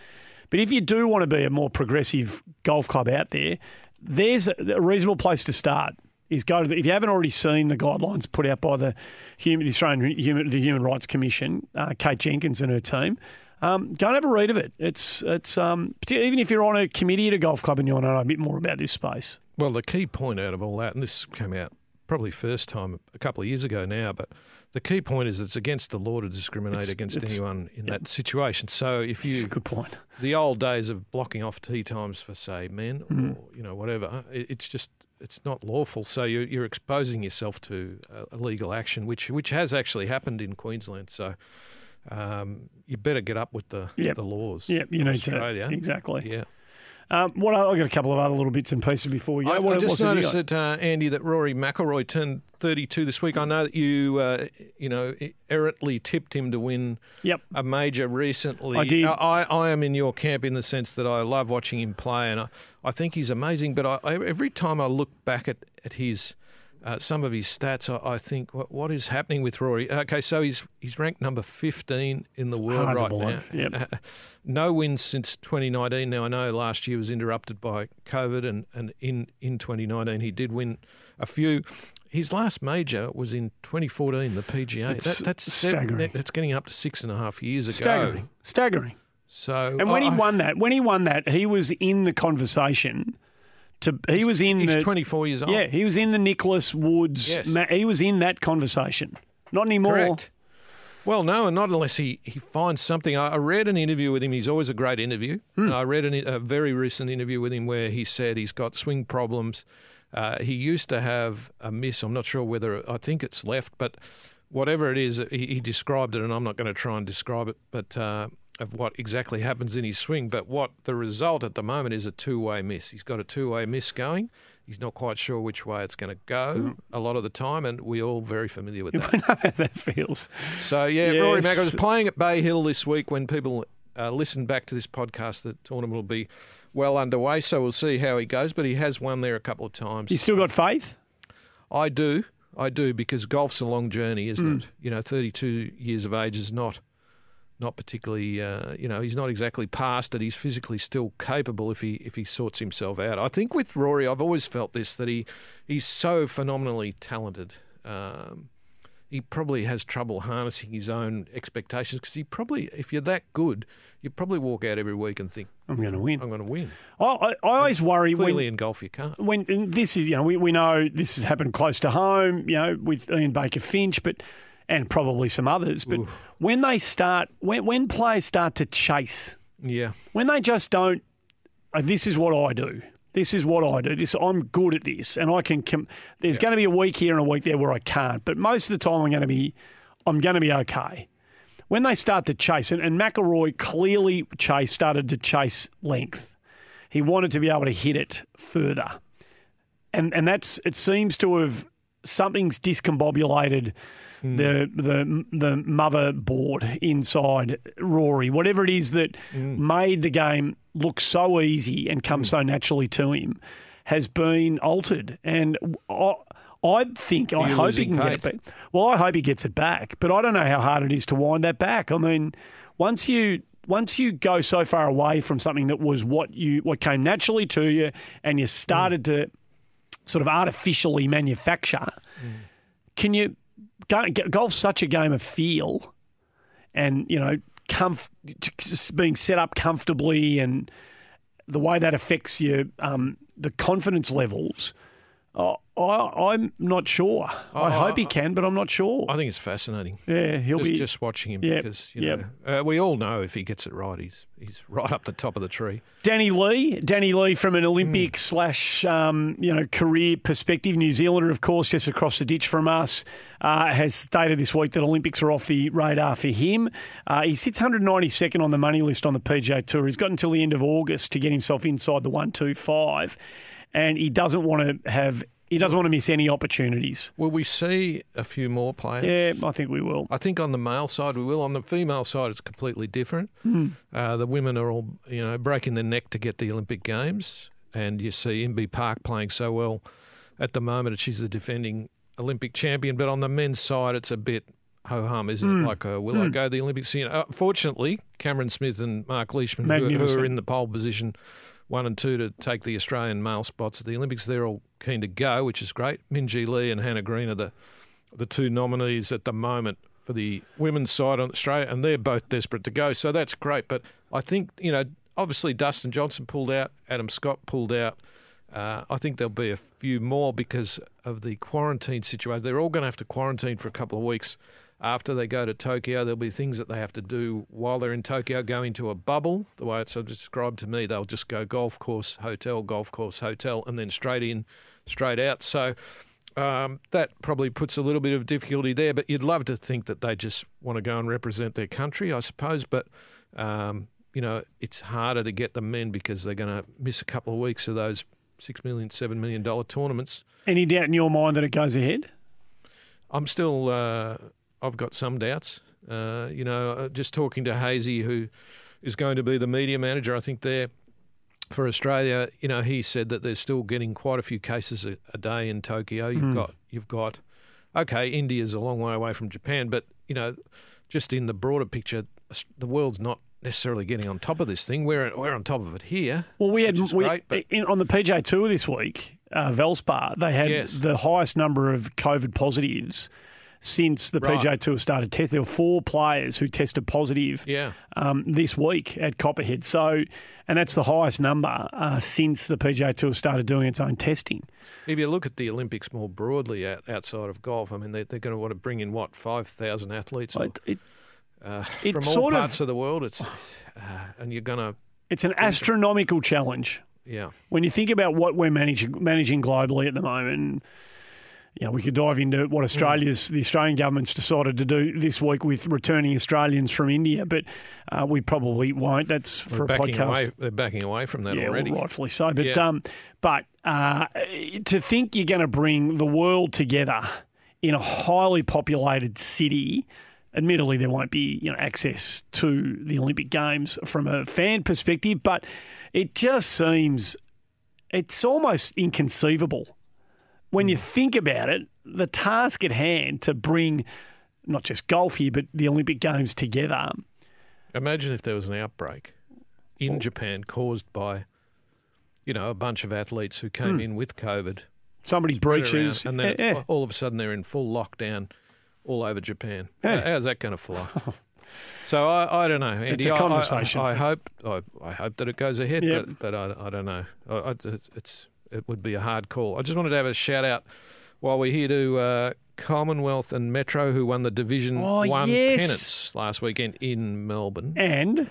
But if you do want to be a more progressive golf club out there, there's a reasonable place to start. Is go to the, if you haven't already seen the guidelines put out by the, human, the Australian Human, the Human Rights Commission, uh, Kate Jenkins and her team. Um, go and have a read of it. It's it's um, even if you're on a committee at a golf club and you want to know a bit more about this space. Well, the key point out of all that, and this came out probably first time a couple of years ago now, but the key point is it's against the law to discriminate It's- against it's- anyone in that situation. So if you, good point. the old days of blocking off tee times for say men Mm. or you know whatever, it, it's just it's not lawful. So you're, you're exposing yourself to a, a legal action, which which has actually happened in Queensland. So. Um, you better get up with the Yep. the laws. Yeah, you need Australia. to exactly. Yeah. Um, what I- I've got a couple of other little bits and pieces before we go. I, what, I just noticed that uh, Andy, that Rory McIlroy turned 32 this week. I know that you, uh, you know, errantly tipped him to win Yep. a major recently. I did. I, I am in your camp in the sense that I love watching him play, and I, I think he's amazing. But I, I, every time I look back at at his uh, some of his stats, I, I think, what, what is happening with Rory? Okay, so he's he's ranked number 15 in the world right now. yep. no wins since 2019. Now I know last year was interrupted by COVID, and, and in in 2019 he did win a few. His last major was in 2014, the PGA. It's that, that's seven- staggering. that's getting up to six and a half years ago. Staggering. Staggering. So And when I- he won that, when he won that, he was in the conversation. To he was in he's the 24 years old. yeah, he was in the Nicklaus Woods. Yes. ma- he was in that conversation. Not anymore. Correct. Well, no, and not unless he, he finds something. I, I read an interview with him. He's always a great interview. Hmm. I read an, a very recent interview with him where he said he's got swing problems. Uh, he used to have a miss. I'm not sure whether I think it's left, but whatever it is, he, he described it, and I'm not going to try and describe it, but uh, of what exactly happens in his swing. But what the result at the moment is a two-way miss. He's got a two-way miss going. He's not quite sure which way it's going to go Hmm. a lot of the time, and we're all very familiar with that. I know how that feels. So yeah, Rory Yes. McIlroy was playing at Bay Hill this week. When people uh, listen back to this podcast, the tournament will be well underway. So we'll see how he goes. But he has won there a couple of times. You still got faith? I do, I do, because golf's a long journey, isn't Hmm. it? You know, 32 years of age is not not particularly, uh, you know, he's not exactly past it. He's physically still capable if he if he sorts himself out. I think with Rory, I've always felt this that he he's so phenomenally talented. Um, he probably has trouble harnessing his own expectations because he probably, if you're that good, you probably walk out every week and think, I'm going to win. I'm going to win. I, I, I always worry when in golf, you can't. when and this is you know we, we know this has happened close to home you know with Ian Baker Finch but and probably some others but when they start when when players start to chase Yeah. when they just don't "Oh, this is what I do. This is what I do. This I'm good at this and I can com- there's going to be a week here and a week there where I can't but most of the time I'm going to be I'm going to be okay. When they start to chase and, and McIlroy clearly chase started to chase length. He wanted to be able to hit it further. And and that's it seems to have something's discombobulated the the the motherboard inside Rory, whatever it is that made the game look so easy and come so naturally to him, has been altered. And I, I think I You're hope he can get it back. Well, I hope he gets it back, but I don't know how hard it is to wind that back. I mean, once you once you go so far away from something that was what you what came naturally to you, and you started to sort of artificially manufacture, can you? Go- Golf's such a game of feel, and you know, comf- being set up comfortably, and the way that affects your um, the confidence levels. I, I, I'm not sure. I I- hope he can, but I'm not sure. I think it's fascinating. yeah, he'll Just, be. just watching him Yep, because you yep. know uh, we all know if he gets it right, he's he's right up the top of the tree. Danny Lee, Danny Lee from an Olympic slash um, you know career perspective, New Zealander, of course, just across the ditch from us, uh, has stated this week that Olympics are off the radar for him. Uh, he sits 192nd on the money list on the PGA Tour. He's got until the end of August to get himself inside the one two five, and he doesn't want to have he doesn't want to miss any opportunities. Will we see a few more players? Yeah, I think we will. I think on the male side we will. On the female side, it's completely different. Hmm. Uh, the women are all, you know, breaking their neck to get the Olympic Games, and you see Inbee Park playing so well at the moment. She's the defending Olympic champion, but on the men's side, it's a bit ho hum, isn't Hmm. it? Like, uh, will I go to the Olympics? You know, uh, fortunately, Cameron Smith and Mark Leishman, who, who are in the pole position. One and two to take the Australian male spots at the Olympics. They're all keen to go, which is great. Minjee Lee and Hannah Green are the the two nominees at the moment for the women's side on Australia, and they're both desperate to go. So that's great. But I think, you know, obviously Dustin Johnson pulled out, Adam Scott pulled out. Uh, I think there'll be a few more because of the quarantine situation. They're all going to have to quarantine for a couple of weeks after they go to Tokyo. There'll be things that they have to do while they're in Tokyo, go into a bubble. The way it's described to me, they'll just go golf course, hotel, golf course, hotel, and then straight in, straight out. So um, that probably puts a little bit of difficulty there, but you'd love to think that they just want to go and represent their country, I suppose. But, um, you know, it's harder to get the men because they're going to miss a couple of weeks of those six million, seven million dollar tournaments. Any doubt in your mind that it goes ahead? I'm still, uh, I've got some doubts. Uh, you know, uh, just talking to Hazy, who is going to be the media manager, I think there for Australia. You know, he said that they're still getting quite a few cases a, a day in Tokyo. You've got, you've got, okay, India's a long way away from Japan, but you know, just in the broader picture, the world's not necessarily getting on top of this thing. We're we're on top of it here. Well, we had we, great, but in, on the PGA Tour this week, uh, Valspar. They had Yes. the highest number of COVID positives since the Right. PGA Tour started test. There were four players who tested positive yeah, um, this week at Copperhead. So, and that's the highest number uh, since the PGA Tour started doing its own testing. If you look at the Olympics more broadly out, outside of golf, I mean, they, they're going to want to bring in what five thousand athletes or, It, it, uh, it from all sort of- parts of, the world. It's uh, and you're going to it's an astronomical challenge. yeah. when you think about what we're managing managing globally at the moment, you know, we could dive into what Australia's the Australian government's decided to do this week with returning Australians from India, but uh, we probably won't. That's for They're a podcast. away. They're backing away from that yeah, already. well, rightfully so. But Yeah. um, but uh, to think you're going to bring the world together in a highly populated city. Admittedly, there won't be you know access to the Olympic Games from a fan perspective, but it just seems it's almost inconceivable when you mm. think about it. The task at hand to bring not just golf here, but the Olympic Games together. Imagine if there was an outbreak in Japan caused by, you know, a bunch of athletes who came mm. in with COVID. Somebody spread around, breaches. and then yeah, yeah. all of a sudden they're in full lockdown all over Japan. Yeah. How's that going to fly? so I, I don't know. Andy. It's a conversation I, for- hope I, I hope that it goes ahead, Yep. but but I, I don't know. I, I, it's it would be a hard call. I just wanted to have a shout out while we're here to uh, Commonwealth and Metro, who won the Division Oh, One yes. pennants last weekend in Melbourne. And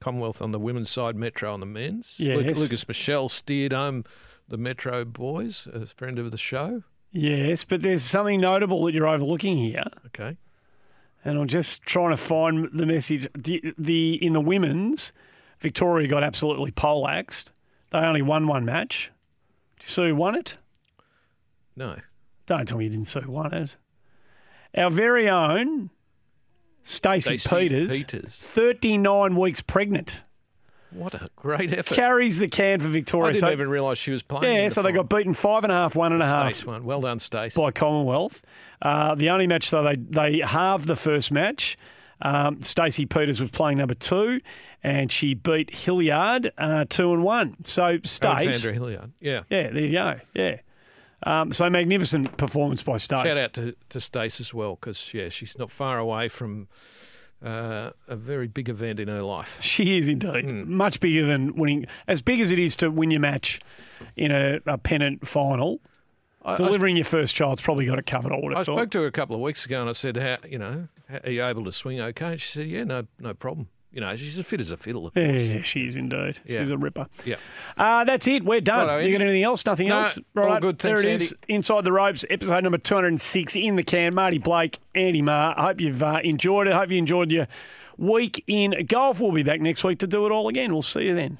Commonwealth on the women's side, Metro on the men's. Yes. Luc- Lucas Michel steered home the Metro boys, a friend of the show. yes, but there's something notable that you're overlooking here. Okay. And I'm just trying to find the message. The, the in the women's, Victoria got absolutely poleaxed. They only won one match. You won it? No. Don't tell me you didn't see who won it. Our very own Stacey Peters, Peters. 39 weeks pregnant, What a great effort. carries the can for Victoria. I didn't So- even realise she was playing. yeah, so they got beaten five and a half, one and a half Stace won. Well done, Stace. by Commonwealth. Uh, the only match though they they halved the first match. Um, Stacey Peters was playing number two, and she beat Hilliard uh, two and one. So Stace, Alexandra Hilliard. Yeah. yeah, there you go, yeah. Um, so magnificent performance by Stace. Shout out to, to Stace as well, because, yeah, she's not far away from uh, a very big event in her life. She is indeed Hmm. much bigger than winning, as big as it is to win your match in a, a pennant final. I, I, Delivering your first child's probably got it covered. I would have I thought. spoke to her a couple of weeks ago and I said, how, you know, are you able to swing okay? She said, yeah, no no problem. You know, she's as fit as a fiddle, of yeah, course. yeah, she is indeed. Yeah. She's a ripper. Yeah. Uh, that's it. We're done. Righto, you got anything else? Nothing No, else? all good. There Thanks, it is. Andy. Inside the Ropes, episode number 206 in the can. Marty Blake, Andy Marr. I hope you've uh, enjoyed it. hope you enjoyed your week in golf. We'll be back next week to do it all again. We'll see you then.